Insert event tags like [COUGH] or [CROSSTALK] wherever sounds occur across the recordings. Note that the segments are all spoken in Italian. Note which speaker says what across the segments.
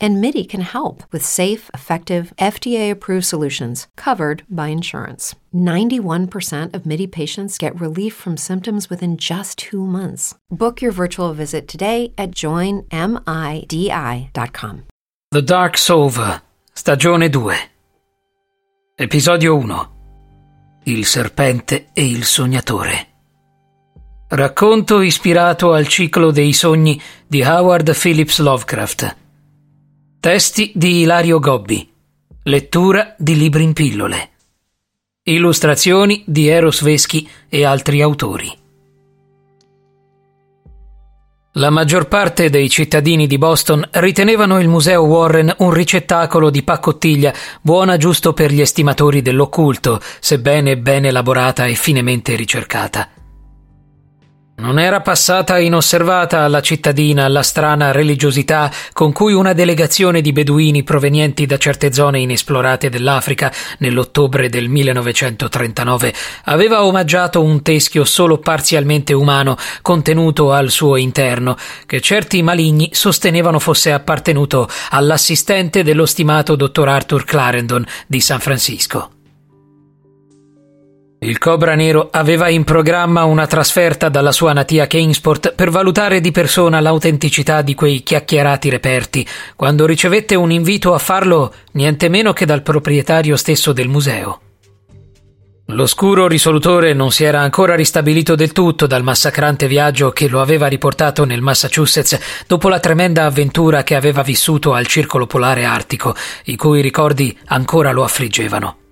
Speaker 1: And MIDI can help with safe, effective, FDA approved solutions covered by insurance. 91% of MIDI patients get relief from symptoms within just two months. Book your virtual visit today at joinmidi.com.
Speaker 2: The Dark Sova, stagione 2. Episodio 1. Il serpente e il sognatore. Racconto ispirato al ciclo dei sogni di Howard Phillips Lovecraft. Testi di Ilario Gobbi. Lettura di libri in pillole. Illustrazioni di Eros Veschi e altri autori. La maggior parte dei cittadini di Boston ritenevano il Museo Warren un ricettacolo di pacottiglia buona giusto per gli estimatori dell'occulto, sebbene ben elaborata e finemente ricercata. Non era passata inosservata alla cittadina la strana religiosità con cui una delegazione di beduini provenienti da certe zone inesplorate dell'Africa nell'ottobre del 1939 aveva omaggiato un teschio solo parzialmente umano contenuto al suo interno, che certi maligni sostenevano fosse appartenuto all'assistente dello stimato dottor Arthur Clarendon di San Francisco. Il Cobra Nero aveva in programma una trasferta dalla sua natia Kingsport per valutare di persona l'autenticità di quei chiacchierati reperti, quando ricevette un invito a farlo niente meno che dal proprietario stesso del museo. L'oscuro risolutore non si era ancora ristabilito del tutto dal massacrante viaggio che lo aveva riportato nel Massachusetts dopo la tremenda avventura che aveva vissuto al circolo polare artico, i cui ricordi ancora lo affliggevano.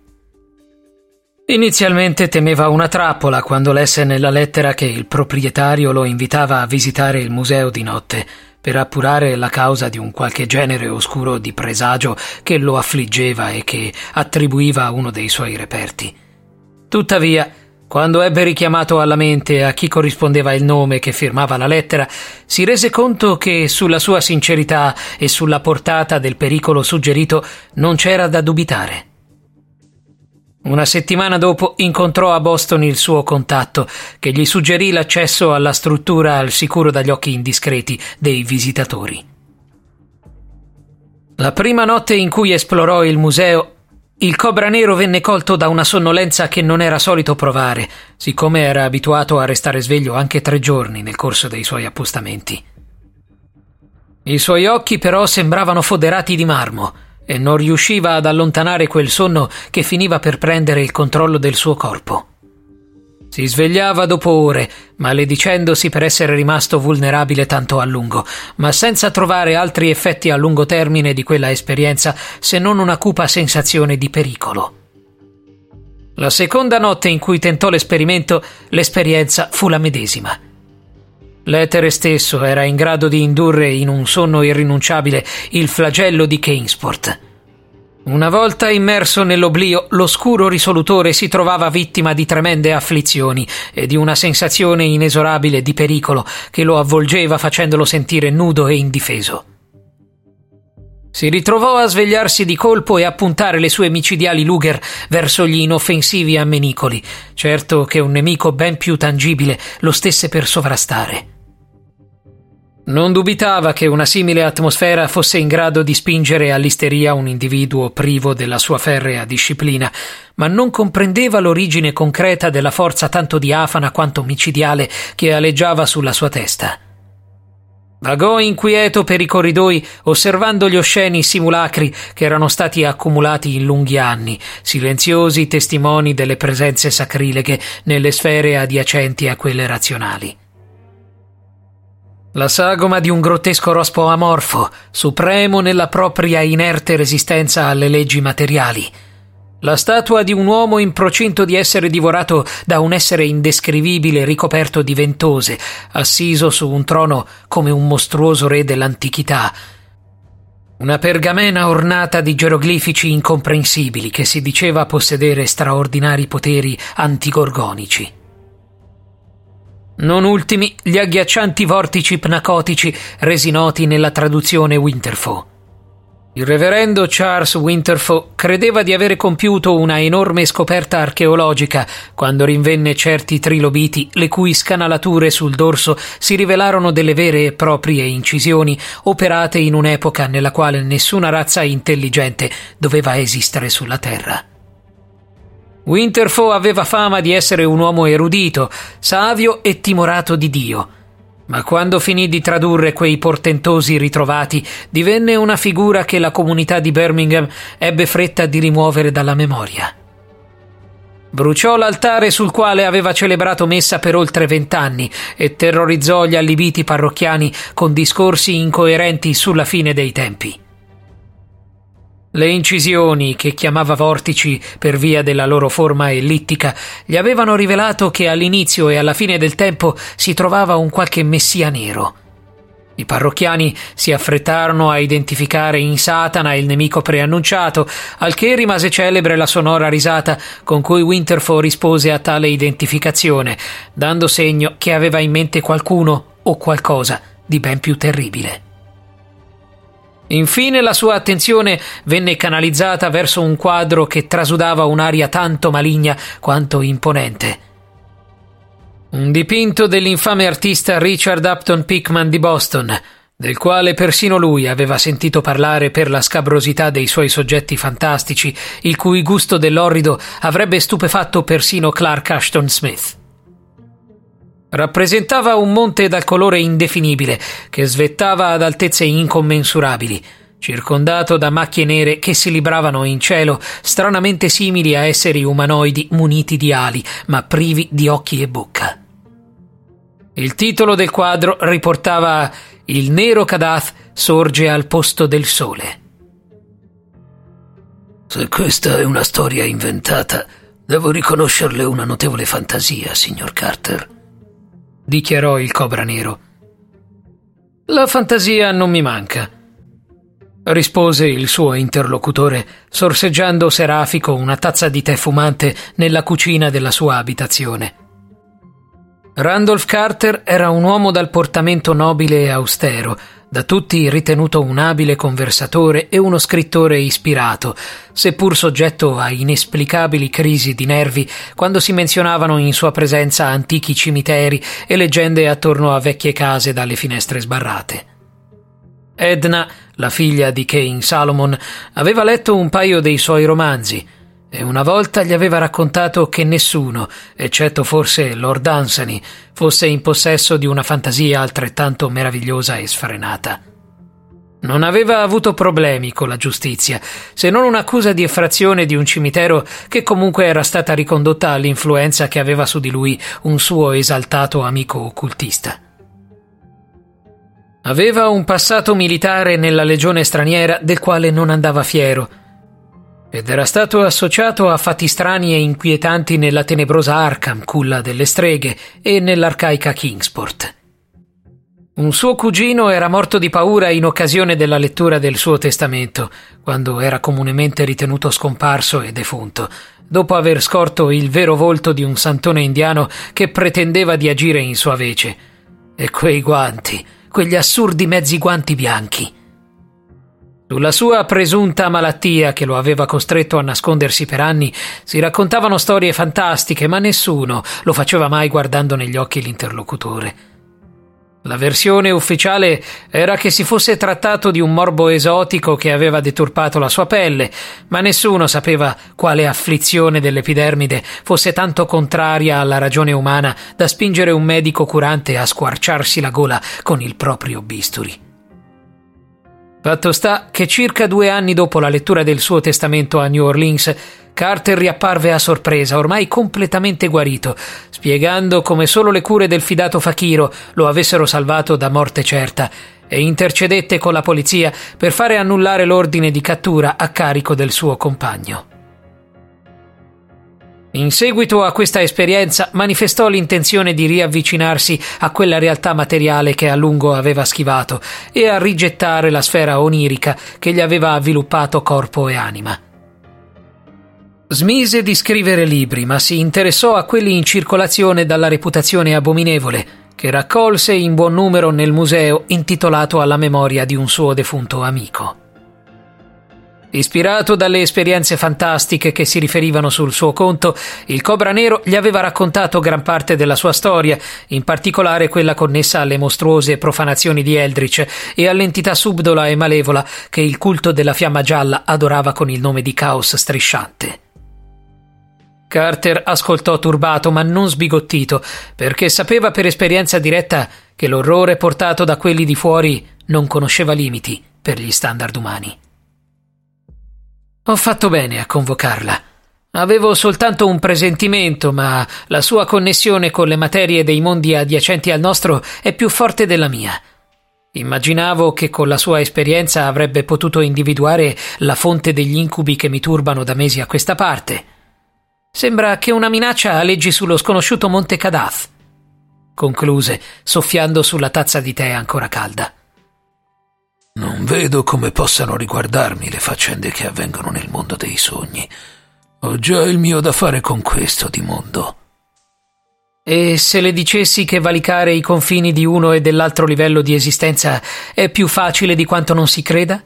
Speaker 2: Inizialmente temeva una trappola quando lesse nella lettera che il proprietario lo invitava a visitare il museo di notte per appurare la causa di un qualche genere oscuro di presagio che lo affliggeva e che attribuiva a uno dei suoi reperti. Tuttavia, quando ebbe richiamato alla mente a chi corrispondeva il nome che firmava la lettera, si rese conto che sulla sua sincerità e sulla portata del pericolo suggerito non c'era da dubitare. Una settimana dopo incontrò a Boston il suo contatto, che gli suggerì l'accesso alla struttura al sicuro dagli occhi indiscreti dei visitatori. La prima notte in cui esplorò il museo, il cobra nero venne colto da una sonnolenza che non era solito provare, siccome era abituato a restare sveglio anche tre giorni nel corso dei suoi appostamenti. I suoi occhi però sembravano foderati di marmo e non riusciva ad allontanare quel sonno che finiva per prendere il controllo del suo corpo. Si svegliava dopo ore, maledicendosi per essere rimasto vulnerabile tanto a lungo, ma senza trovare altri effetti a lungo termine di quella esperienza se non una cupa sensazione di pericolo. La seconda notte in cui tentò l'esperimento, l'esperienza fu la medesima. L'etere stesso era in grado di indurre in un sonno irrinunciabile il flagello di Kingsport. Una volta immerso nell'oblio, l'oscuro risolutore si trovava vittima di tremende afflizioni e di una sensazione inesorabile di pericolo che lo avvolgeva facendolo sentire nudo e indifeso. Si ritrovò a svegliarsi di colpo e a puntare le sue micidiali Luger verso gli inoffensivi ammenicoli, certo che un nemico ben più tangibile lo stesse per sovrastare. Non dubitava che una simile atmosfera fosse in grado di spingere all'isteria un individuo privo della sua ferrea disciplina, ma non comprendeva l'origine concreta della forza tanto diafana quanto micidiale che aleggiava sulla sua testa. Vagò inquieto per i corridoi, osservando gli osceni simulacri che erano stati accumulati in lunghi anni, silenziosi testimoni delle presenze sacrileghe nelle sfere adiacenti a quelle razionali. La sagoma di un grottesco rospo amorfo, supremo nella propria inerte resistenza alle leggi materiali. La statua di un uomo in procinto di essere divorato da un essere indescrivibile ricoperto di ventose, assiso su un trono come un mostruoso re dell'antichità. Una pergamena ornata di geroglifici incomprensibili che si diceva possedere straordinari poteri antigorgonici. Non ultimi gli agghiaccianti vortici pnacotici resi noti nella traduzione Winterfo. Il reverendo Charles Winterfo credeva di avere compiuto una enorme scoperta archeologica quando rinvenne certi trilobiti le cui scanalature sul dorso si rivelarono delle vere e proprie incisioni operate in un'epoca nella quale nessuna razza intelligente doveva esistere sulla Terra. Winterfo aveva fama di essere un uomo erudito, savio e timorato di Dio ma quando finì di tradurre quei portentosi ritrovati, divenne una figura che la comunità di Birmingham ebbe fretta di rimuovere dalla memoria. Bruciò l'altare sul quale aveva celebrato messa per oltre vent'anni e terrorizzò gli allibiti parrocchiani con discorsi incoerenti sulla fine dei tempi. Le incisioni, che chiamava vortici per via della loro forma ellittica, gli avevano rivelato che all'inizio e alla fine del tempo si trovava un qualche messia nero. I parrocchiani si affrettarono a identificare in Satana il nemico preannunciato, al che rimase celebre la sonora risata con cui Winterfo rispose a tale identificazione, dando segno che aveva in mente qualcuno o qualcosa di ben più terribile. Infine la sua attenzione venne canalizzata verso un quadro che trasudava un'aria tanto maligna quanto imponente. Un dipinto dell'infame artista Richard Upton Pickman di Boston, del quale persino lui aveva sentito parlare per la scabrosità dei suoi soggetti fantastici, il cui gusto dell'orrido avrebbe stupefatto persino Clark Ashton Smith. Rappresentava un monte dal colore indefinibile, che svettava ad altezze incommensurabili, circondato da macchie nere che si libravano in cielo, stranamente simili a esseri umanoidi muniti di ali, ma privi di occhi e bocca. Il titolo del quadro riportava Il nero Kadath sorge al posto del sole.
Speaker 3: Se questa è una storia inventata, devo riconoscerle una notevole fantasia, signor Carter
Speaker 2: dichiarò il Cobra Nero. La fantasia non mi manca, rispose il suo interlocutore, sorseggiando serafico una tazza di tè fumante nella cucina della sua abitazione. Randolph Carter era un uomo dal portamento nobile e austero, da tutti ritenuto un abile conversatore e uno scrittore ispirato, seppur soggetto a inesplicabili crisi di nervi quando si menzionavano in sua presenza antichi cimiteri e leggende attorno a vecchie case dalle finestre sbarrate. Edna, la figlia di Kane Salomon, aveva letto un paio dei suoi romanzi e una volta gli aveva raccontato che nessuno, eccetto forse Lord Ansony, fosse in possesso di una fantasia altrettanto meravigliosa e sfrenata. Non aveva avuto problemi con la giustizia, se non un'accusa di effrazione di un cimitero che comunque era stata ricondotta all'influenza che aveva su di lui un suo esaltato amico occultista. Aveva un passato militare nella legione straniera del quale non andava fiero, ed era stato associato a fatti strani e inquietanti nella tenebrosa Arkham, culla delle streghe, e nell'arcaica Kingsport. Un suo cugino era morto di paura in occasione della lettura del suo testamento, quando era comunemente ritenuto scomparso e defunto, dopo aver scorto il vero volto di un santone indiano che pretendeva di agire in sua vece. E quei guanti, quegli assurdi mezzi guanti bianchi. Sulla sua presunta malattia che lo aveva costretto a nascondersi per anni si raccontavano storie fantastiche, ma nessuno lo faceva mai guardando negli occhi l'interlocutore. La versione ufficiale era che si fosse trattato di un morbo esotico che aveva deturpato la sua pelle, ma nessuno sapeva quale afflizione dell'epidermide fosse tanto contraria alla ragione umana da spingere un medico curante a squarciarsi la gola con il proprio bisturi. Fatto sta che circa due anni dopo la lettura del suo testamento a New Orleans, Carter riapparve a sorpresa, ormai completamente guarito, spiegando come solo le cure del fidato Fakiro lo avessero salvato da morte certa e intercedette con la polizia per fare annullare l'ordine di cattura a carico del suo compagno. In seguito a questa esperienza manifestò l'intenzione di riavvicinarsi a quella realtà materiale che a lungo aveva schivato e a rigettare la sfera onirica che gli aveva avviluppato corpo e anima. Smise di scrivere libri, ma si interessò a quelli in circolazione dalla reputazione abominevole, che raccolse in buon numero nel museo intitolato alla memoria di un suo defunto amico. Ispirato dalle esperienze fantastiche che si riferivano sul suo conto, il Cobra Nero gli aveva raccontato gran parte della sua storia, in particolare quella connessa alle mostruose profanazioni di Eldritch e all'entità subdola e malevola che il culto della fiamma gialla adorava con il nome di Caos strisciante. Carter ascoltò turbato ma non sbigottito, perché sapeva per esperienza diretta che l'orrore portato da quelli di fuori non conosceva limiti per gli standard umani. Ho fatto bene a convocarla. Avevo soltanto un presentimento, ma la sua connessione con le materie dei mondi adiacenti al nostro è più forte della mia. Immaginavo che con la sua esperienza avrebbe potuto individuare la fonte degli incubi che mi turbano da mesi a questa parte. Sembra che una minaccia aleggi sullo sconosciuto Monte Cadath. Concluse, soffiando sulla tazza di tè ancora calda.
Speaker 3: Non vedo come possano riguardarmi le faccende che avvengono nel mondo dei sogni. Ho già il mio da fare con questo di mondo.
Speaker 2: E se le dicessi che valicare i confini di uno e dell'altro livello di esistenza è più facile di quanto non si creda?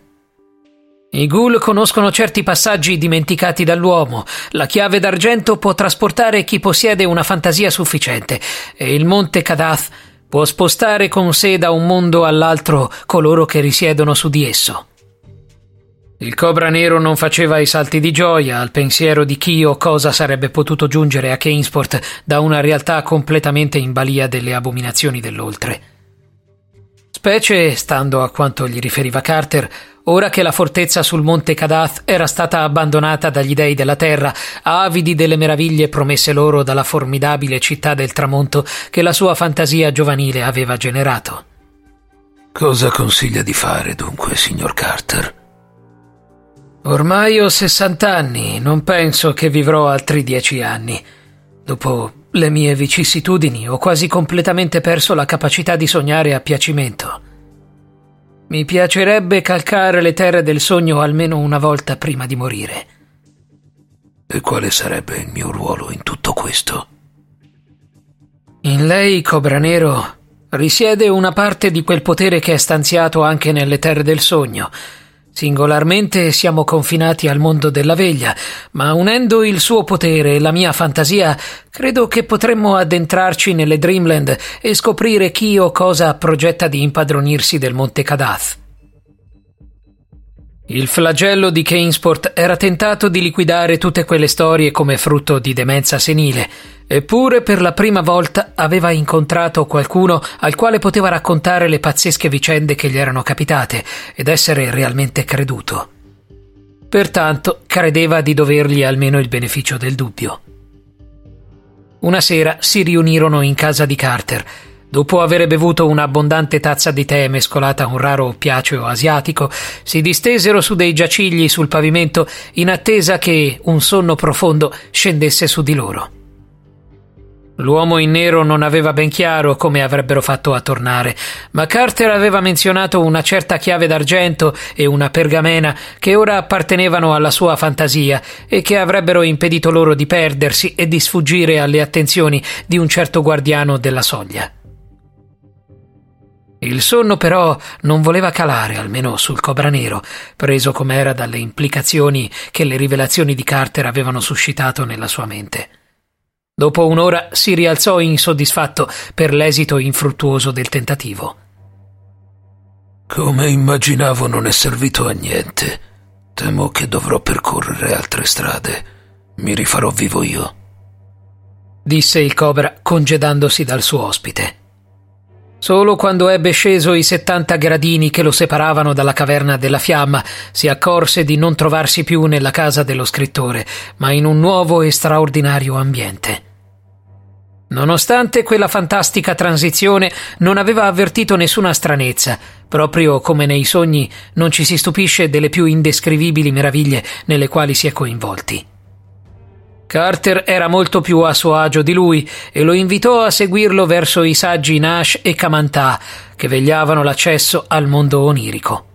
Speaker 2: I ghoul conoscono certi passaggi dimenticati dall'uomo. La chiave d'argento può trasportare chi possiede una fantasia sufficiente e il monte Kadath può spostare con sé da un mondo all'altro coloro che risiedono su di esso. Il cobra nero non faceva i salti di gioia al pensiero di chi o cosa sarebbe potuto giungere a Kingsport da una realtà completamente in balia delle abominazioni dell'oltre. Specie, stando a quanto gli riferiva Carter, ora che la fortezza sul monte Kadath era stata abbandonata dagli dei della terra, avidi delle meraviglie promesse loro dalla formidabile città del tramonto che la sua fantasia giovanile aveva generato.
Speaker 3: Cosa consiglia di fare dunque, signor Carter?
Speaker 2: Ormai ho 60 anni, non penso che vivrò altri dieci anni. Dopo le mie vicissitudini ho quasi completamente perso la capacità di sognare a piacimento. Mi piacerebbe calcare le terre del sogno almeno una volta prima di morire.
Speaker 3: E quale sarebbe il mio ruolo in tutto questo?
Speaker 2: In lei, Cobra Nero, risiede una parte di quel potere che è stanziato anche nelle terre del sogno Singolarmente siamo confinati al mondo della veglia, ma unendo il suo potere e la mia fantasia, credo che potremmo addentrarci nelle Dreamland e scoprire chi o cosa progetta di impadronirsi del Monte Kadath. Il flagello di Keinsport era tentato di liquidare tutte quelle storie come frutto di demenza senile, eppure per la prima volta aveva incontrato qualcuno al quale poteva raccontare le pazzesche vicende che gli erano capitate ed essere realmente creduto. Pertanto credeva di dovergli almeno il beneficio del dubbio. Una sera si riunirono in casa di Carter Dopo aver bevuto un'abbondante tazza di tè mescolata a un raro piaceo asiatico, si distesero su dei giacigli sul pavimento in attesa che un sonno profondo scendesse su di loro. L'uomo in nero non aveva ben chiaro come avrebbero fatto a tornare, ma Carter aveva menzionato una certa chiave d'argento e una pergamena che ora appartenevano alla sua fantasia e che avrebbero impedito loro di perdersi e di sfuggire alle attenzioni di un certo guardiano della soglia. Il sonno però non voleva calare, almeno sul Cobra Nero, preso com'era dalle implicazioni che le rivelazioni di Carter avevano suscitato nella sua mente. Dopo un'ora si rialzò insoddisfatto per l'esito infruttuoso del tentativo.
Speaker 3: Come immaginavo non è servito a niente. Temo che dovrò percorrere altre strade. Mi rifarò vivo io.
Speaker 2: Disse il Cobra congedandosi dal suo ospite. Solo quando ebbe sceso i settanta gradini che lo separavano dalla caverna della fiamma, si accorse di non trovarsi più nella casa dello scrittore, ma in un nuovo e straordinario ambiente. Nonostante quella fantastica transizione, non aveva avvertito nessuna stranezza, proprio come nei sogni non ci si stupisce delle più indescrivibili meraviglie nelle quali si è coinvolti. Carter era molto più a suo agio di lui e lo invitò a seguirlo verso i saggi Nash e Kamantà che vegliavano l'accesso al mondo onirico.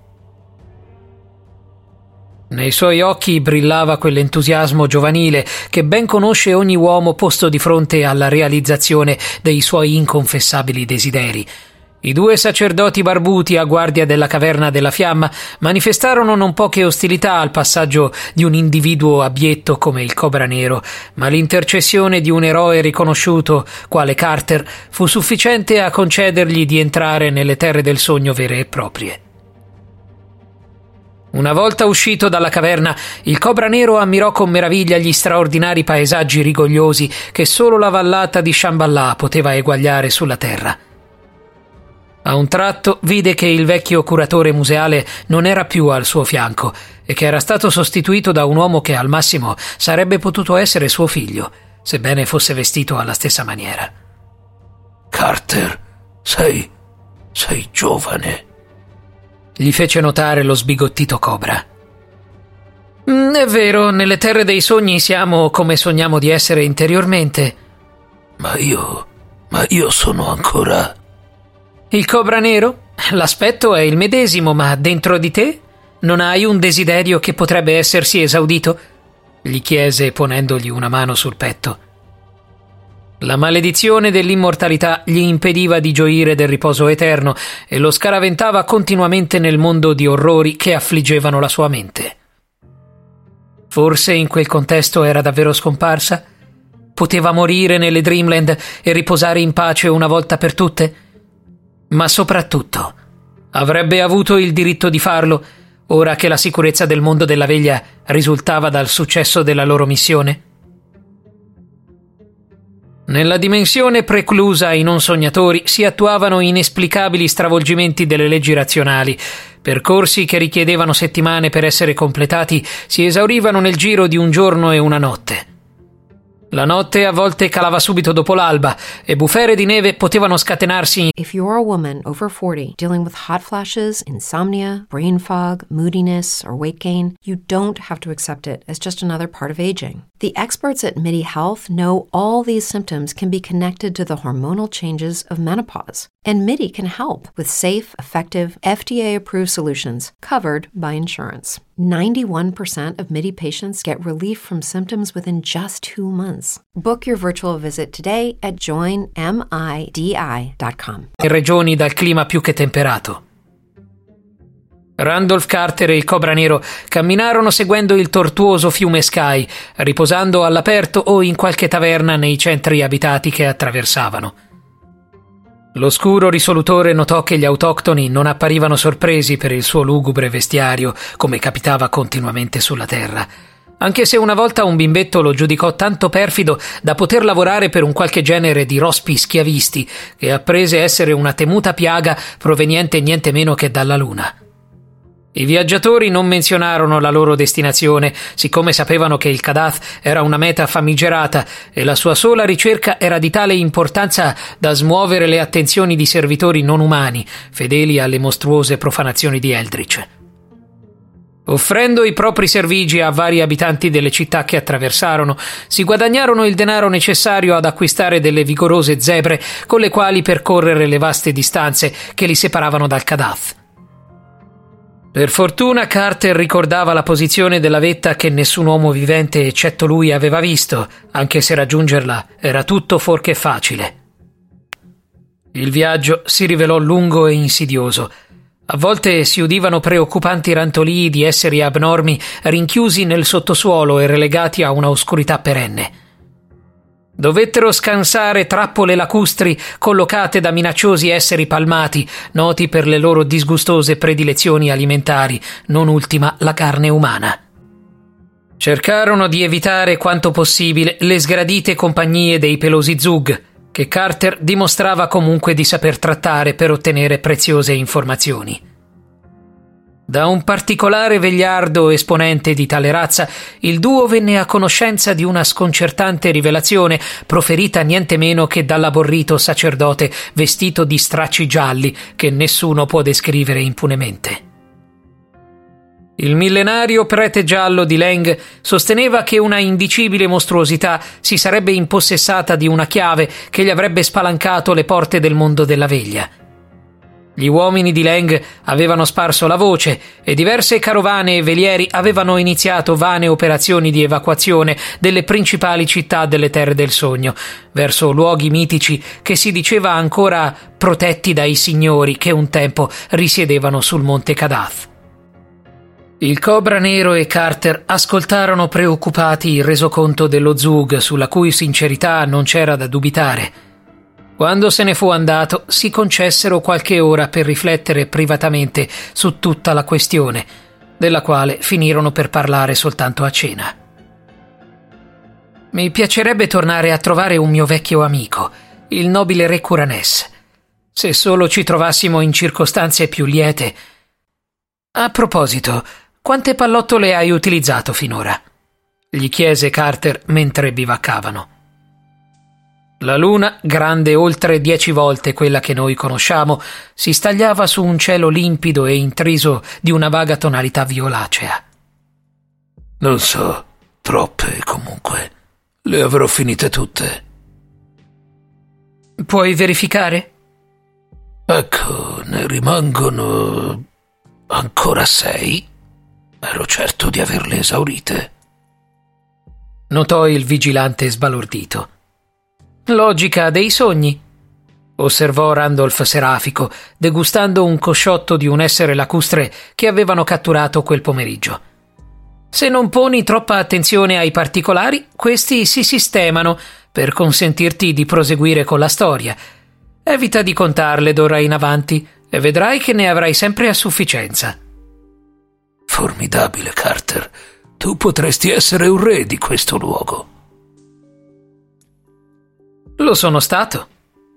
Speaker 2: Nei suoi occhi brillava quell'entusiasmo giovanile che ben conosce ogni uomo posto di fronte alla realizzazione dei suoi inconfessabili desideri. I due sacerdoti barbuti a guardia della caverna della fiamma manifestarono non poche ostilità al passaggio di un individuo abietto come il Cobra Nero, ma l'intercessione di un eroe riconosciuto, quale Carter, fu sufficiente a concedergli di entrare nelle terre del sogno vere e proprie. Una volta uscito dalla caverna, il Cobra Nero ammirò con meraviglia gli straordinari paesaggi rigogliosi che solo la vallata di Shambhala poteva eguagliare sulla terra. A un tratto vide che il vecchio curatore museale non era più al suo fianco e che era stato sostituito da un uomo che al massimo sarebbe potuto essere suo figlio, sebbene fosse vestito alla stessa maniera.
Speaker 3: Carter, sei. sei giovane.
Speaker 2: Gli fece notare lo sbigottito cobra. Mm, è vero, nelle terre dei sogni siamo come sogniamo di essere interiormente.
Speaker 3: Ma io. ma io sono ancora
Speaker 2: il cobra nero? L'aspetto è il medesimo, ma dentro di te non hai un desiderio che potrebbe essersi esaudito? gli chiese ponendogli una mano sul petto. La maledizione dell'immortalità gli impediva di gioire del riposo eterno e lo scaraventava continuamente nel mondo di orrori che affliggevano la sua mente. Forse in quel contesto era davvero scomparsa? Poteva morire nelle Dreamland e riposare in pace una volta per tutte? ma soprattutto avrebbe avuto il diritto di farlo ora che la sicurezza del mondo della veglia risultava dal successo della loro missione? Nella dimensione preclusa ai non sognatori si attuavano inesplicabili stravolgimenti delle leggi razionali. Percorsi che richiedevano settimane per essere completati si esaurivano nel giro di un giorno e una notte. La notte a volte calava subito dopo l'alba e bufere di neve potevano scatenarsi.
Speaker 1: If you're a woman over 40 dealing with hot flashes, insomnia, brain fog, moodiness, or weight gain, you don't have to accept it as just another part of aging. The experts at MIDI Health know all these symptoms can be connected to the hormonal changes of menopause. And MIDI can help with safe, effective, FDA approved solutions covered by insurance. 91% of MIDI patients get relief from symptoms within just two months. Book your virtual visit today at joinmidi.com.
Speaker 2: In regioni dal clima più che temperato. Randolph Carter e il Cobra Nero camminarono seguendo il tortuoso fiume Sky, riposando all'aperto o in qualche taverna nei centri abitati che attraversavano. L'oscuro risolutore notò che gli autoctoni non apparivano sorpresi per il suo lugubre vestiario, come capitava continuamente sulla terra. Anche se una volta un bimbetto lo giudicò tanto perfido da poter lavorare per un qualche genere di rospi schiavisti, che apprese essere una temuta piaga proveniente niente meno che dalla luna. I viaggiatori non menzionarono la loro destinazione, siccome sapevano che il Kadath era una meta famigerata e la sua sola ricerca era di tale importanza da smuovere le attenzioni di servitori non umani, fedeli alle mostruose profanazioni di Eldritch. Offrendo i propri servigi a vari abitanti delle città che attraversarono, si guadagnarono il denaro necessario ad acquistare delle vigorose zebre con le quali percorrere le vaste distanze che li separavano dal Kadath. Per fortuna Carter ricordava la posizione della vetta che nessun uomo vivente eccetto lui aveva visto, anche se raggiungerla era tutto fuorché facile. Il viaggio si rivelò lungo e insidioso. A volte si udivano preoccupanti rantolii di esseri abnormi rinchiusi nel sottosuolo e relegati a una oscurità perenne. Dovettero scansare trappole lacustri collocate da minacciosi esseri palmati, noti per le loro disgustose predilezioni alimentari, non ultima la carne umana. Cercarono di evitare quanto possibile le sgradite compagnie dei pelosi Zug, che Carter dimostrava comunque di saper trattare per ottenere preziose informazioni. Da un particolare vegliardo esponente di tale razza, il duo venne a conoscenza di una sconcertante rivelazione proferita niente meno che dall'aborrito sacerdote vestito di stracci gialli che nessuno può descrivere impunemente. Il millenario prete giallo di Leng sosteneva che una indicibile mostruosità si sarebbe impossessata di una chiave che gli avrebbe spalancato le porte del mondo della veglia. Gli uomini di Leng avevano sparso la voce e diverse carovane e velieri avevano iniziato vane operazioni di evacuazione delle principali città delle Terre del Sogno, verso luoghi mitici che si diceva ancora protetti dai signori che un tempo risiedevano sul monte Kadath. Il Cobra Nero e Carter ascoltarono preoccupati il resoconto dello Zug, sulla cui sincerità non c'era da dubitare. Quando se ne fu andato, si concessero qualche ora per riflettere privatamente su tutta la questione, della quale finirono per parlare soltanto a cena. Mi piacerebbe tornare a trovare un mio vecchio amico, il nobile re Curanes. Se solo ci trovassimo in circostanze più liete. A proposito, quante pallottole hai utilizzato finora? gli chiese Carter mentre bivaccavano. La luna, grande oltre dieci volte quella che noi conosciamo, si stagliava su un cielo limpido e intriso di una vaga tonalità violacea.
Speaker 3: Non so, troppe comunque. Le avrò finite tutte.
Speaker 2: Puoi verificare?
Speaker 3: Ecco, ne rimangono ancora sei. Ero certo di averle esaurite.
Speaker 2: Notò il vigilante sbalordito. Logica dei sogni, osservò Randolph Serafico, degustando un cosciotto di un essere lacustre che avevano catturato quel pomeriggio. Se non poni troppa attenzione ai particolari, questi si sistemano per consentirti di proseguire con la storia. Evita di contarle d'ora in avanti e vedrai che ne avrai sempre a sufficienza.
Speaker 3: Formidabile, Carter. Tu potresti essere un re di questo luogo.
Speaker 2: Lo sono stato,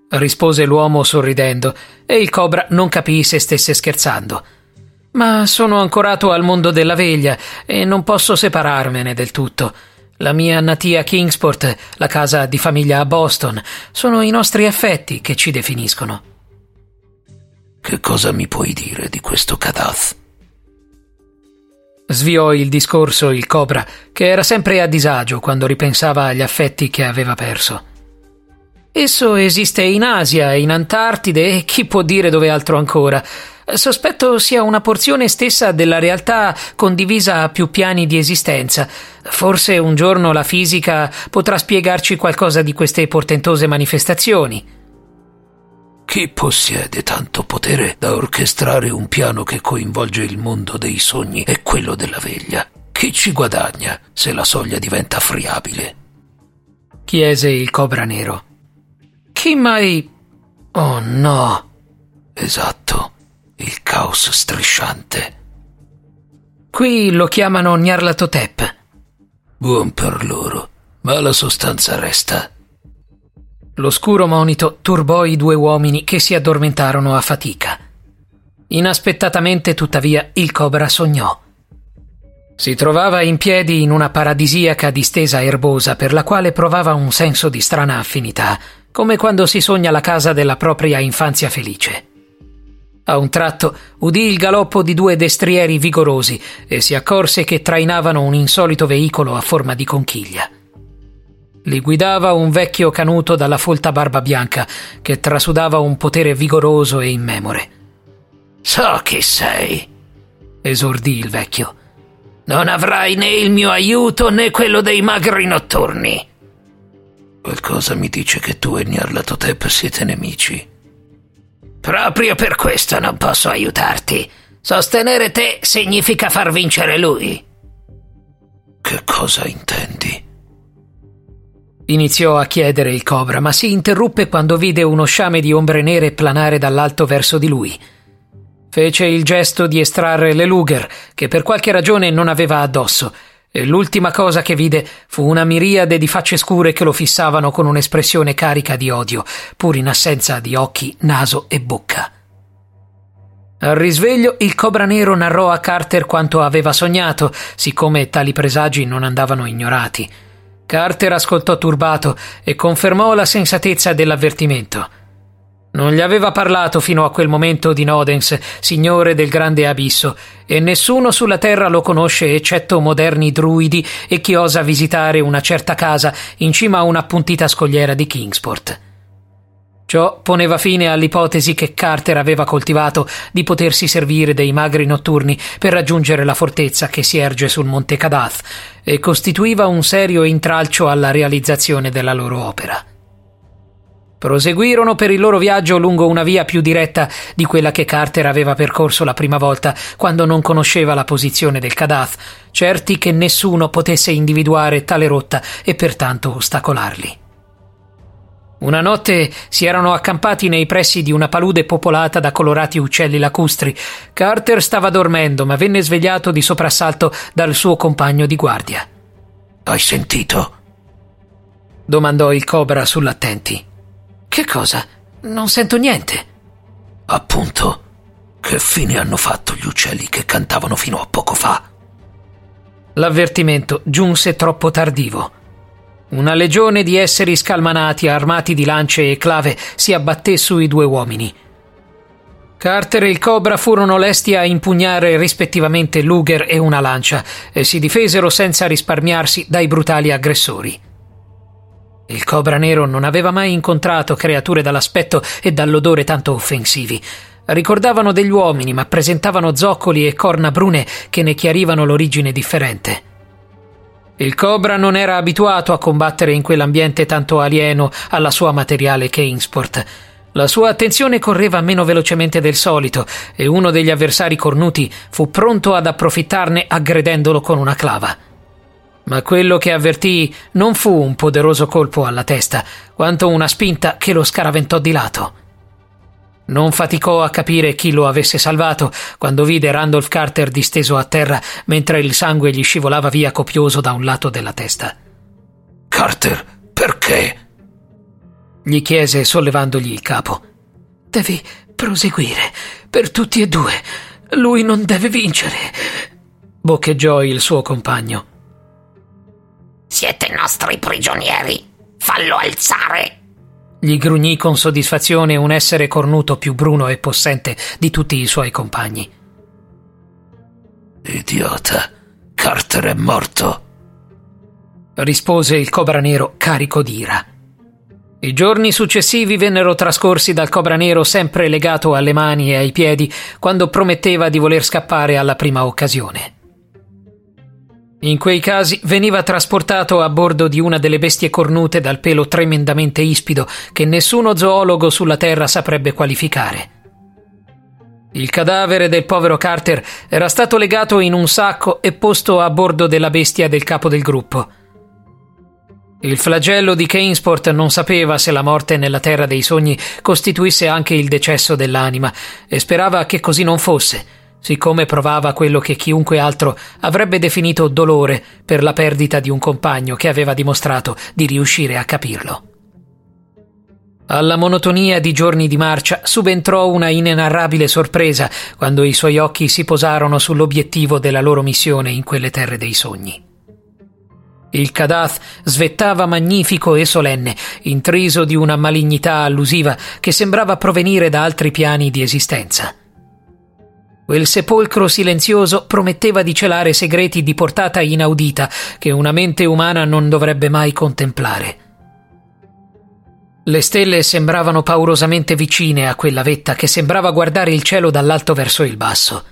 Speaker 2: rispose l'uomo sorridendo, e il cobra non capì se stesse scherzando. Ma sono ancorato al mondo della veglia e non posso separarmene del tutto. La mia natia Kingsport, la casa di famiglia a Boston, sono i nostri affetti che ci definiscono.
Speaker 3: Che cosa mi puoi dire di questo Kadath?
Speaker 2: Sviò il discorso il cobra, che era sempre a disagio quando ripensava agli affetti che aveva perso. Esso esiste in Asia, in Antartide e chi può dire dove altro ancora. Sospetto sia una porzione stessa della realtà condivisa a più piani di esistenza. Forse un giorno la fisica potrà spiegarci qualcosa di queste portentose manifestazioni.
Speaker 3: Chi possiede tanto potere da orchestrare un piano che coinvolge il mondo dei sogni e quello della veglia? Chi ci guadagna se la soglia diventa friabile?
Speaker 2: chiese il cobra nero. Chi mai... Oh no.
Speaker 3: Esatto, il caos strisciante.
Speaker 2: Qui lo chiamano Nyarlathotep.
Speaker 3: Buon per loro, ma la sostanza resta.
Speaker 2: L'oscuro monito turbò i due uomini che si addormentarono a fatica. Inaspettatamente, tuttavia, il cobra sognò. Si trovava in piedi in una paradisiaca distesa erbosa per la quale provava un senso di strana affinità, come quando si sogna la casa della propria infanzia felice. A un tratto udì il galoppo di due destrieri vigorosi e si accorse che trainavano un insolito veicolo a forma di conchiglia. Li guidava un vecchio canuto dalla folta barba bianca che trasudava un potere vigoroso e immemore.
Speaker 3: So chi sei,
Speaker 2: esordì il vecchio.
Speaker 3: Non avrai né il mio aiuto né quello dei magri notturni. Qualcosa mi dice che tu e Nyarlathotep siete nemici. Proprio per questo non posso aiutarti. Sostenere te significa far vincere lui. Che cosa intendi?
Speaker 2: Iniziò a chiedere il cobra, ma si interruppe quando vide uno sciame di ombre nere planare dall'alto verso di lui. Fece il gesto di estrarre le Luger, che per qualche ragione non aveva addosso, e l'ultima cosa che vide fu una miriade di facce scure che lo fissavano con un'espressione carica di odio, pur in assenza di occhi, naso e bocca. Al risveglio il cobra nero narrò a Carter quanto aveva sognato, siccome tali presagi non andavano ignorati. Carter ascoltò turbato e confermò la sensatezza dell'avvertimento. Non gli aveva parlato fino a quel momento di Nodens, signore del grande abisso, e nessuno sulla terra lo conosce eccetto moderni druidi e chi osa visitare una certa casa in cima a un'appuntita scogliera di Kingsport. Ciò poneva fine all'ipotesi che Carter aveva coltivato di potersi servire dei magri notturni per raggiungere la fortezza che si erge sul monte Kadath e costituiva un serio intralcio alla realizzazione della loro opera. Proseguirono per il loro viaggio lungo una via più diretta di quella che Carter aveva percorso la prima volta quando non conosceva la posizione del Kadath, certi che nessuno potesse individuare tale rotta e pertanto ostacolarli. Una notte si erano accampati nei pressi di una palude popolata da colorati uccelli lacustri. Carter stava dormendo, ma venne svegliato di soprassalto dal suo compagno di guardia.
Speaker 3: Hai sentito?
Speaker 2: domandò il cobra sull'attenti. Che cosa? Non sento niente.
Speaker 3: Appunto. Che fine hanno fatto gli uccelli che cantavano fino a poco fa?
Speaker 2: L'avvertimento giunse troppo tardivo. Una legione di esseri scalmanati armati di lance e clave si abbatté sui due uomini. Carter e il Cobra furono lesti a impugnare rispettivamente Luger e una lancia e si difesero senza risparmiarsi dai brutali aggressori. Il Cobra Nero non aveva mai incontrato creature dall'aspetto e dall'odore tanto offensivi. Ricordavano degli uomini, ma presentavano zoccoli e corna brune che ne chiarivano l'origine differente. Il Cobra non era abituato a combattere in quell'ambiente tanto alieno alla sua materiale Kingsport. La sua attenzione correva meno velocemente del solito e uno degli avversari cornuti fu pronto ad approfittarne aggredendolo con una clava. Ma quello che avvertì non fu un poderoso colpo alla testa, quanto una spinta che lo scaraventò di lato. Non faticò a capire chi lo avesse salvato quando vide Randolph Carter disteso a terra mentre il sangue gli scivolava via copioso da un lato della testa.
Speaker 3: Carter, perché?
Speaker 2: gli chiese sollevandogli il capo.
Speaker 4: Devi proseguire, per tutti e due. Lui non deve vincere,
Speaker 2: boccheggiò il suo compagno.
Speaker 5: Siete nostri prigionieri. Fallo alzare.
Speaker 2: Gli grugnì con soddisfazione un essere cornuto più bruno e possente di tutti i suoi compagni.
Speaker 3: Idiota, Carter è morto,
Speaker 2: rispose il cobra nero carico d'ira. I giorni successivi vennero trascorsi dal cobra nero sempre legato alle mani e ai piedi quando prometteva di voler scappare alla prima occasione. In quei casi veniva trasportato a bordo di una delle bestie cornute dal pelo tremendamente ispido che nessuno zoologo sulla Terra saprebbe qualificare. Il cadavere del povero Carter era stato legato in un sacco e posto a bordo della bestia del capo del gruppo. Il flagello di Keinsport non sapeva se la morte nella terra dei sogni costituisse anche il decesso dell'anima e sperava che così non fosse siccome provava quello che chiunque altro avrebbe definito dolore per la perdita di un compagno che aveva dimostrato di riuscire a capirlo. Alla monotonia di giorni di marcia subentrò una inenarrabile sorpresa quando i suoi occhi si posarono sull'obiettivo della loro missione in quelle terre dei sogni. Il Kadath svettava magnifico e solenne, intriso di una malignità allusiva che sembrava provenire da altri piani di esistenza. Quel sepolcro silenzioso prometteva di celare segreti di portata inaudita che una mente umana non dovrebbe mai contemplare. Le stelle sembravano paurosamente vicine a quella vetta che sembrava guardare il cielo dall'alto verso il basso.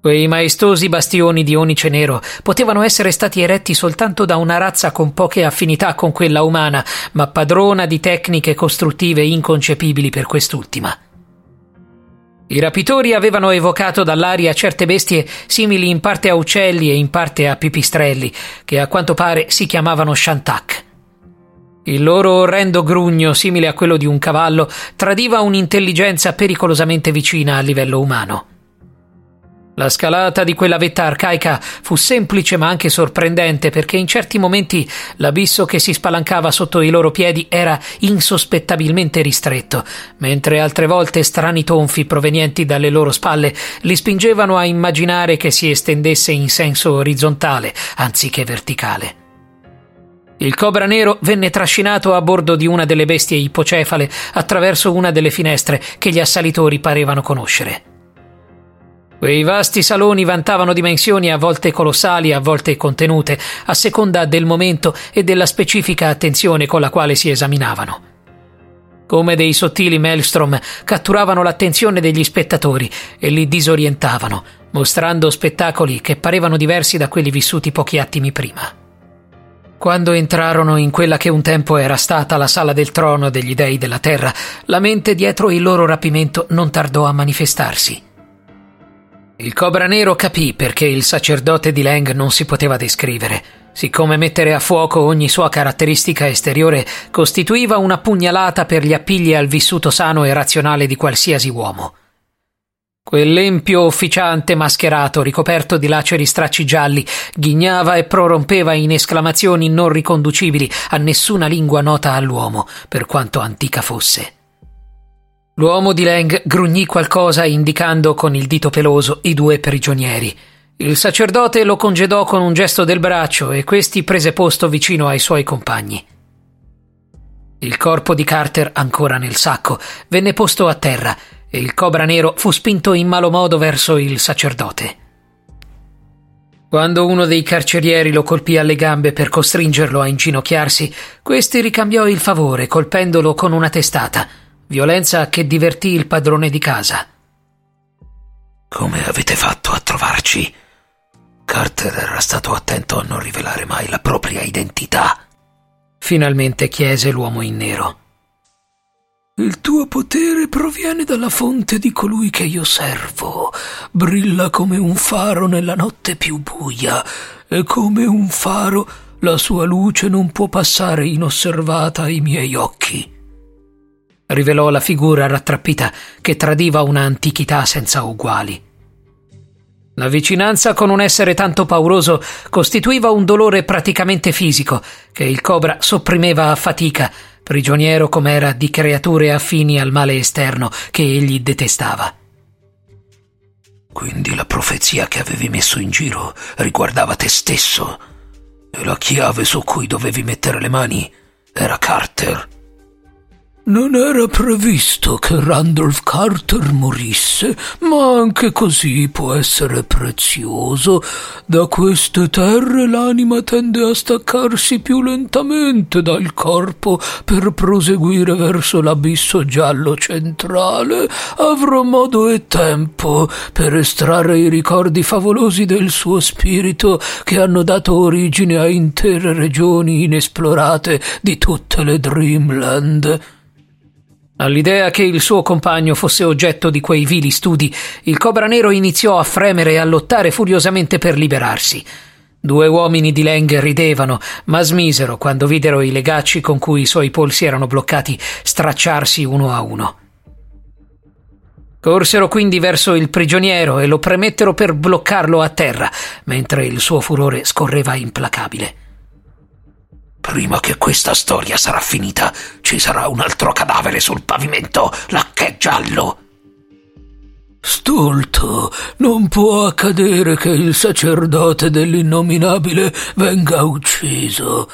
Speaker 2: Quei maestosi bastioni di onice nero potevano essere stati eretti soltanto da una razza con poche affinità con quella umana, ma padrona di tecniche costruttive inconcepibili per quest'ultima. I rapitori avevano evocato dall'aria certe bestie simili in parte a uccelli e in parte a pipistrelli, che a quanto pare si chiamavano shantak. Il loro orrendo grugno, simile a quello di un cavallo, tradiva un'intelligenza pericolosamente vicina al livello umano. La scalata di quella vetta arcaica fu semplice ma anche sorprendente perché in certi momenti l'abisso che si spalancava sotto i loro piedi era insospettabilmente ristretto, mentre altre volte strani tonfi provenienti dalle loro spalle li spingevano a immaginare che si estendesse in senso orizzontale anziché verticale. Il cobra nero venne trascinato a bordo di una delle bestie ipocefale attraverso una delle finestre che gli assalitori parevano conoscere. Quei vasti saloni vantavano dimensioni a volte colossali, a volte contenute, a seconda del momento e della specifica attenzione con la quale si esaminavano. Come dei sottili maelstrom catturavano l'attenzione degli spettatori e li disorientavano, mostrando spettacoli che parevano diversi da quelli vissuti pochi attimi prima. Quando entrarono in quella che un tempo era stata la sala del trono degli dei della terra, la mente dietro il loro rapimento non tardò a manifestarsi. Il cobra nero capì perché il sacerdote di Lang non si poteva descrivere, siccome mettere a fuoco ogni sua caratteristica esteriore costituiva una pugnalata per gli appigli al vissuto sano e razionale di qualsiasi uomo. Quell'empio officiante mascherato, ricoperto di laceri stracci gialli, ghignava e prorompeva in esclamazioni non riconducibili a nessuna lingua nota all'uomo, per quanto antica fosse. L'uomo di Leng grugnì qualcosa indicando con il dito peloso i due prigionieri. Il sacerdote lo congedò con un gesto del braccio e questi prese posto vicino ai suoi compagni. Il corpo di Carter, ancora nel sacco, venne posto a terra e il cobra nero fu spinto in malo modo verso il sacerdote. Quando uno dei carcerieri lo colpì alle gambe per costringerlo a inginocchiarsi, questi ricambiò il favore colpendolo con una testata, violenza che divertì il padrone di casa.
Speaker 3: Come avete fatto a trovarci? Carter era stato attento a non rivelare mai la propria identità.
Speaker 2: Finalmente chiese l'uomo in nero.
Speaker 4: Il tuo potere proviene dalla fonte di colui che io servo. Brilla come un faro nella notte più buia, e come un faro la sua luce non può passare inosservata ai miei occhi.
Speaker 2: Rivelò la figura rattrappita che tradiva una antichità senza uguali. La vicinanza con un essere tanto pauroso costituiva un dolore praticamente fisico che il cobra sopprimeva a fatica, prigioniero com'era di creature affini al male esterno che egli detestava.
Speaker 3: Quindi la profezia che avevi messo in giro riguardava te stesso e la chiave su cui dovevi mettere le mani era Carter.
Speaker 4: Non era previsto che Randolph Carter morisse, ma anche così può essere prezioso. Da queste terre l'anima tende a staccarsi più lentamente dal corpo per proseguire verso l'abisso giallo centrale. Avrò modo e tempo per estrarre i ricordi favolosi del suo spirito che hanno dato origine a intere regioni inesplorate di tutte le Dreamland.
Speaker 2: All'idea che il suo compagno fosse oggetto di quei vili studi, il cobra nero iniziò a fremere e a lottare furiosamente per liberarsi. Due uomini di Leng ridevano, ma smisero quando videro i legacci con cui i suoi polsi erano bloccati stracciarsi uno a uno. Corsero quindi verso il prigioniero e lo premettero per bloccarlo a terra, mentre il suo furore scorreva implacabile.
Speaker 3: Prima che questa storia sarà finita, ci sarà un altro cadavere sul pavimento, lacchè giallo.
Speaker 4: Stolto, non può accadere che il sacerdote dell'innominabile venga ucciso,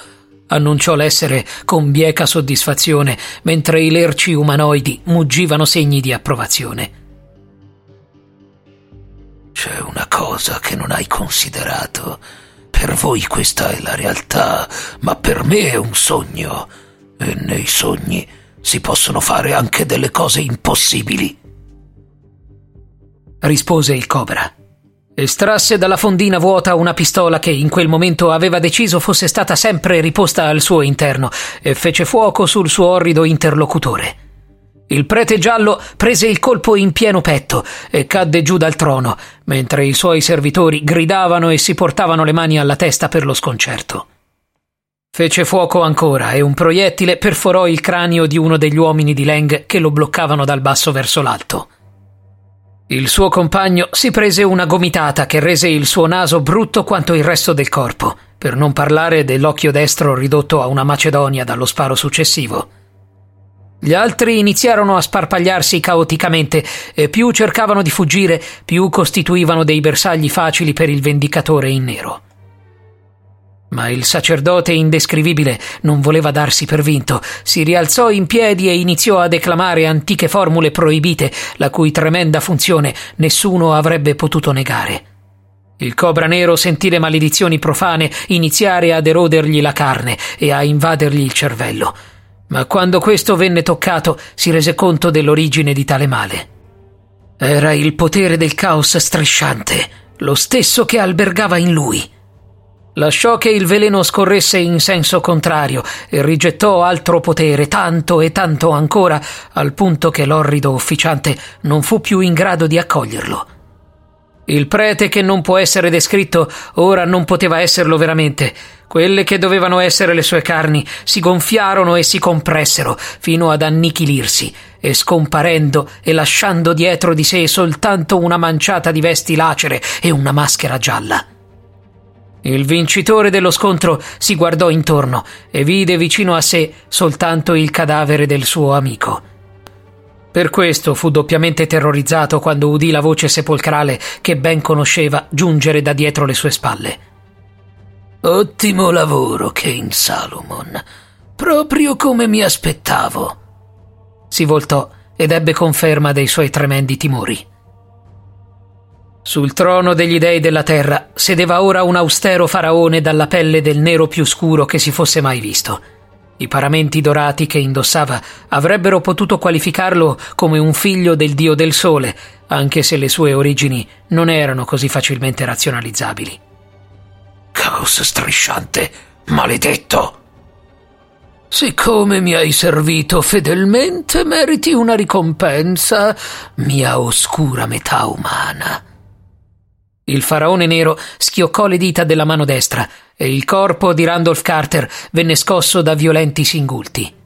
Speaker 2: annunciò l'essere con bieca soddisfazione, mentre i lerci umanoidi muggivano segni di approvazione.
Speaker 3: C'è una cosa che non hai considerato per voi questa è la realtà, ma per me è un sogno. E nei sogni si possono fare anche delle cose impossibili.
Speaker 2: Rispose il cobra. Estrasse dalla fondina vuota una pistola che in quel momento aveva deciso fosse stata sempre riposta al suo interno e fece fuoco sul suo orrido interlocutore. Il prete giallo prese il colpo in pieno petto e cadde giù dal trono, mentre i suoi servitori gridavano e si portavano le mani alla testa per lo sconcerto. Fece fuoco ancora e un proiettile perforò il cranio di uno degli uomini di Leng che lo bloccavano dal basso verso l'alto. Il suo compagno si prese una gomitata che rese il suo naso brutto quanto il resto del corpo, per non parlare dell'occhio destro ridotto a una macedonia dallo sparo successivo. Gli altri iniziarono a sparpagliarsi caoticamente e più cercavano di fuggire, più costituivano dei bersagli facili per il vendicatore in nero. Ma il sacerdote indescrivibile non voleva darsi per vinto, si rialzò in piedi e iniziò a declamare antiche formule proibite, la cui tremenda funzione nessuno avrebbe potuto negare. Il cobra nero sentì le maledizioni profane iniziare ad erodergli la carne e a invadergli il cervello Ma quando questo venne toccato si rese conto dell'origine di tale male. Era il potere del caos strisciante, lo stesso che albergava in lui. Lasciò che il veleno scorresse in senso contrario e rigettò altro potere, tanto e tanto ancora, al punto che l'orrido officiante non fu più in grado di accoglierlo. Il prete che non può essere descritto ora non poteva esserlo veramente. Quelle che dovevano essere le sue carni si gonfiarono e si compressero fino ad annichilirsi e scomparendo e lasciando dietro di sé soltanto una manciata di vesti lacere e una maschera gialla. Il vincitore dello scontro si guardò intorno e vide vicino a sé soltanto il cadavere del suo amico. Per questo fu doppiamente terrorizzato quando udì la voce sepolcrale che ben conosceva giungere da dietro le sue spalle.
Speaker 3: Ottimo lavoro, Kane Salomon. Proprio come mi aspettavo.
Speaker 2: Si voltò ed ebbe conferma dei suoi tremendi timori. Sul trono degli dei della terra sedeva ora un austero faraone dalla pelle del nero più scuro che si fosse mai visto. I paramenti dorati che indossava avrebbero potuto qualificarlo come un figlio del dio del sole, anche se le sue origini non erano così facilmente razionalizzabili.
Speaker 3: Caos strisciante, maledetto! Siccome mi hai servito fedelmente, meriti una ricompensa, mia oscura metà umana.
Speaker 2: Il faraone nero schioccò le dita della mano destra e il corpo di Randolph Carter venne scosso da violenti singulti.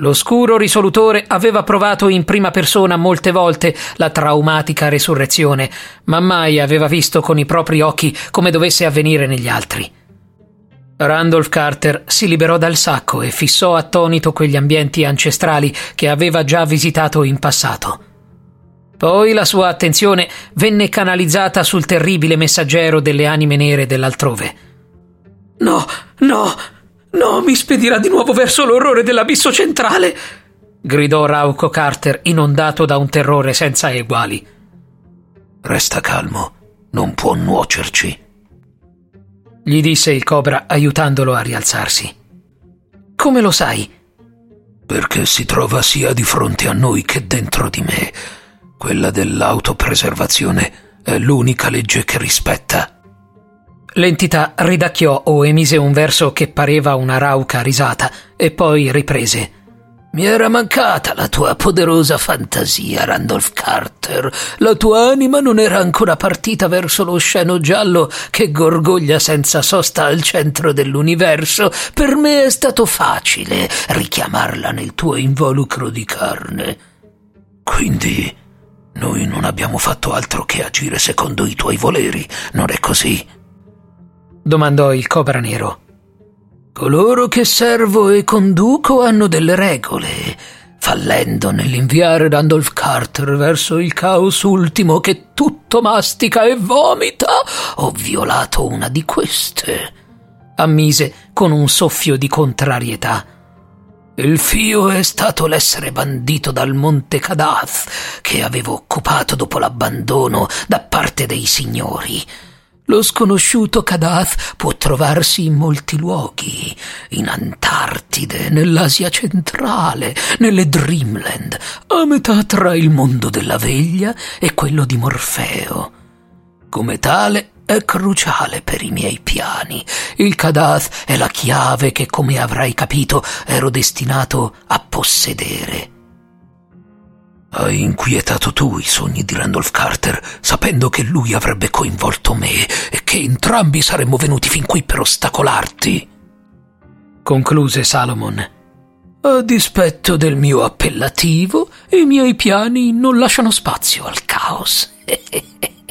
Speaker 2: L'oscuro risolutore aveva provato in prima persona molte volte la traumatica resurrezione, ma mai aveva visto con i propri occhi come dovesse avvenire negli altri. Randolph Carter si liberò dal sacco e fissò attonito quegli ambienti ancestrali che aveva già visitato in passato. Poi la sua attenzione venne canalizzata sul terribile messaggero delle anime nere dell'altrove. No, no, no, mi spedirà di nuovo verso l'orrore dell'abisso centrale! gridò Rauco Carter, inondato da un terrore senza eguali.
Speaker 3: Resta calmo, non può nuocerci,
Speaker 2: gli disse il cobra aiutandolo a rialzarsi. Come lo sai?
Speaker 3: Perché si trova sia di fronte a noi che dentro di me quella dell'autopreservazione è l'unica legge che rispetta.
Speaker 2: L'entità ridacchiò o emise un verso che pareva una rauca risata e poi riprese.
Speaker 3: Mi era mancata la tua poderosa fantasia, Randolph Carter. La tua anima non era ancora partita verso l'oceano giallo che gorgoglia senza sosta al centro dell'universo. Per me è stato facile richiamarla nel tuo involucro di carne. Quindi noi non abbiamo fatto altro che agire secondo i tuoi voleri, non è così?
Speaker 2: Domandò il cobra nero.
Speaker 3: Coloro che servo e conduco hanno delle regole. Fallendo nell'inviare Randolph Carter verso il caos ultimo che tutto mastica e vomita, ho violato una di queste.
Speaker 2: Ammise con un soffio di contrarietà.
Speaker 3: Il fio è stato l'essere bandito dal monte Kadath che avevo occupato dopo l'abbandono da parte dei signori. Lo sconosciuto Kadath può trovarsi in molti luoghi, in Antartide, nell'Asia centrale, nelle Dreamland, a metà tra il mondo della veglia e quello di Morfeo. Come tale è cruciale per i miei piani. Il Kadath è la chiave che, come avrai capito, ero destinato a possedere. Hai inquietato tu i sogni di Randolph Carter, sapendo che lui avrebbe coinvolto me e che entrambi saremmo venuti fin qui per ostacolarti.
Speaker 2: Concluse Salomon.
Speaker 3: A dispetto del mio appellativo, i miei piani non lasciano spazio al caos. [LAUGHS]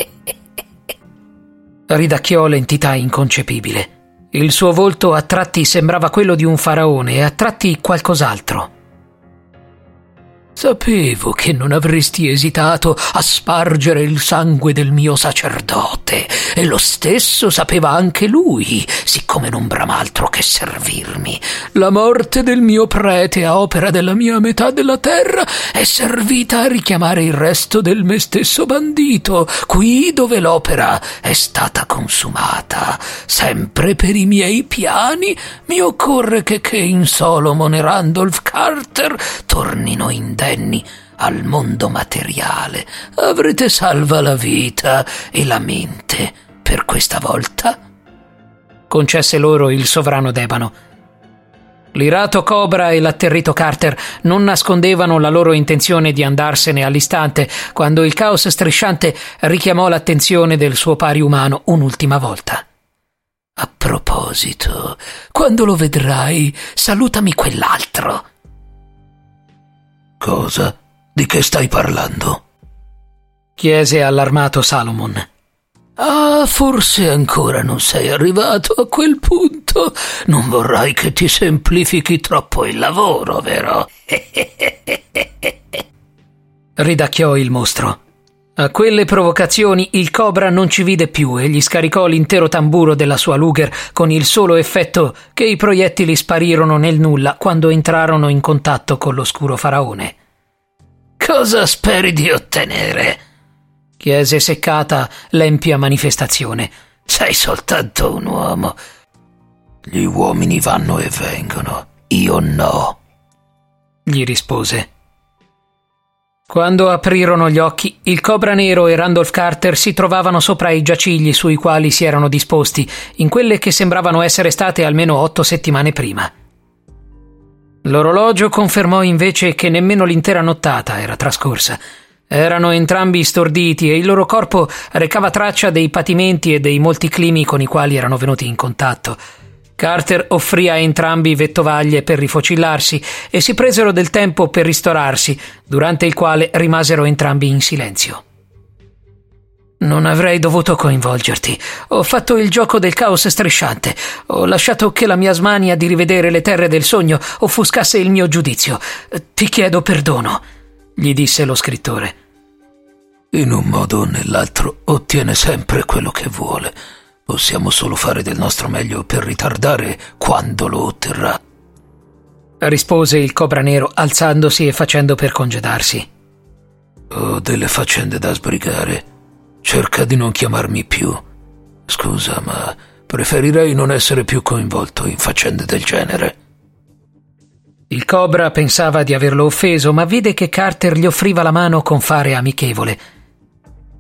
Speaker 2: ridacchiò l'entità inconcepibile. Il suo volto a tratti sembrava quello di un faraone e a tratti qualcos'altro.
Speaker 3: Sapevo che non avresti esitato a spargere il sangue del mio sacerdote, e lo stesso sapeva anche lui, siccome non brama altro che servirmi. La morte del mio prete a opera della mia metà della terra è servita a richiamare il resto del me stesso bandito, qui dove l'opera è stata consumata. sempre per i miei piani, mi occorre che Kane Solomon e Randolph Carter tornino indenni al mondo materiale. Avrete salva la vita e la mente per questa volta?
Speaker 2: Concesse loro il sovrano d'ebano. L'irato Cobra e l'atterrito Carter non nascondevano la loro intenzione di andarsene all'istante quando il caos strisciante richiamò l'attenzione del suo pari umano un'ultima volta.
Speaker 3: A proposito, quando lo vedrai, salutami quell'altro. Cosa? Di che stai parlando?
Speaker 2: chiese allarmato Salomon.
Speaker 3: Ah, forse ancora non sei arrivato a quel punto. Non vorrai che ti semplifichi troppo il lavoro, vero? [LAUGHS]
Speaker 2: Ridacchiò il mostro. A quelle provocazioni il cobra non ci vide più e gli scaricò l'intero tamburo della sua Luger con il solo effetto che i proiettili sparirono nel nulla quando entrarono in contatto con l'oscuro faraone.
Speaker 6: Cosa speri di ottenere?
Speaker 2: chiese seccata l'empia manifestazione.
Speaker 6: Sei soltanto un uomo.
Speaker 3: Gli uomini vanno e vengono, io no,
Speaker 2: gli rispose. Quando aprirono gli occhi, il Cobra Nero e Randolph Carter si trovavano sopra i giacigli sui quali si erano disposti, in quelle che sembravano essere state almeno otto settimane prima. L'orologio confermò invece che nemmeno l'intera nottata era trascorsa. Erano entrambi storditi e il loro corpo recava traccia dei patimenti e dei molti climi con i quali erano venuti in contatto. Carter offrì a entrambi vettovaglie per rifocillarsi e si presero del tempo per ristorarsi, durante il quale rimasero entrambi in silenzio. Non avrei dovuto coinvolgerti. Ho fatto il gioco del caos strisciante. Ho lasciato che la mia smania di rivedere le terre del sogno offuscasse il mio giudizio. Ti chiedo perdono gli disse lo scrittore.
Speaker 3: In un modo o nell'altro ottiene sempre quello che vuole. Possiamo solo fare del nostro meglio per ritardare quando lo otterrà.
Speaker 2: Rispose il cobra nero alzandosi e facendo per congedarsi.
Speaker 3: Ho delle faccende da sbrigare. Cerca di non chiamarmi più. Scusa, ma preferirei non essere più coinvolto in faccende del genere.
Speaker 2: Il cobra pensava di averlo offeso, ma vide che Carter gli offriva la mano con fare amichevole.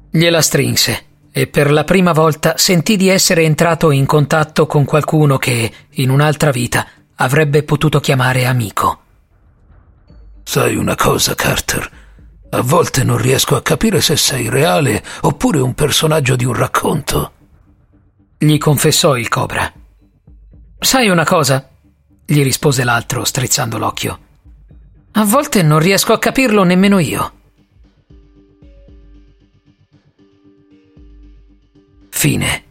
Speaker 2: Gliela strinse e per la prima volta sentì di essere entrato in contatto con qualcuno che, in un'altra vita, avrebbe potuto chiamare amico.
Speaker 3: Sai una cosa, Carter? A volte non riesco a capire se sei reale oppure un personaggio di un racconto.
Speaker 2: Gli confessò il cobra. Sai una cosa? gli rispose l'altro strizzando l'occhio. A volte non riesco a capirlo nemmeno io.
Speaker 3: Fine.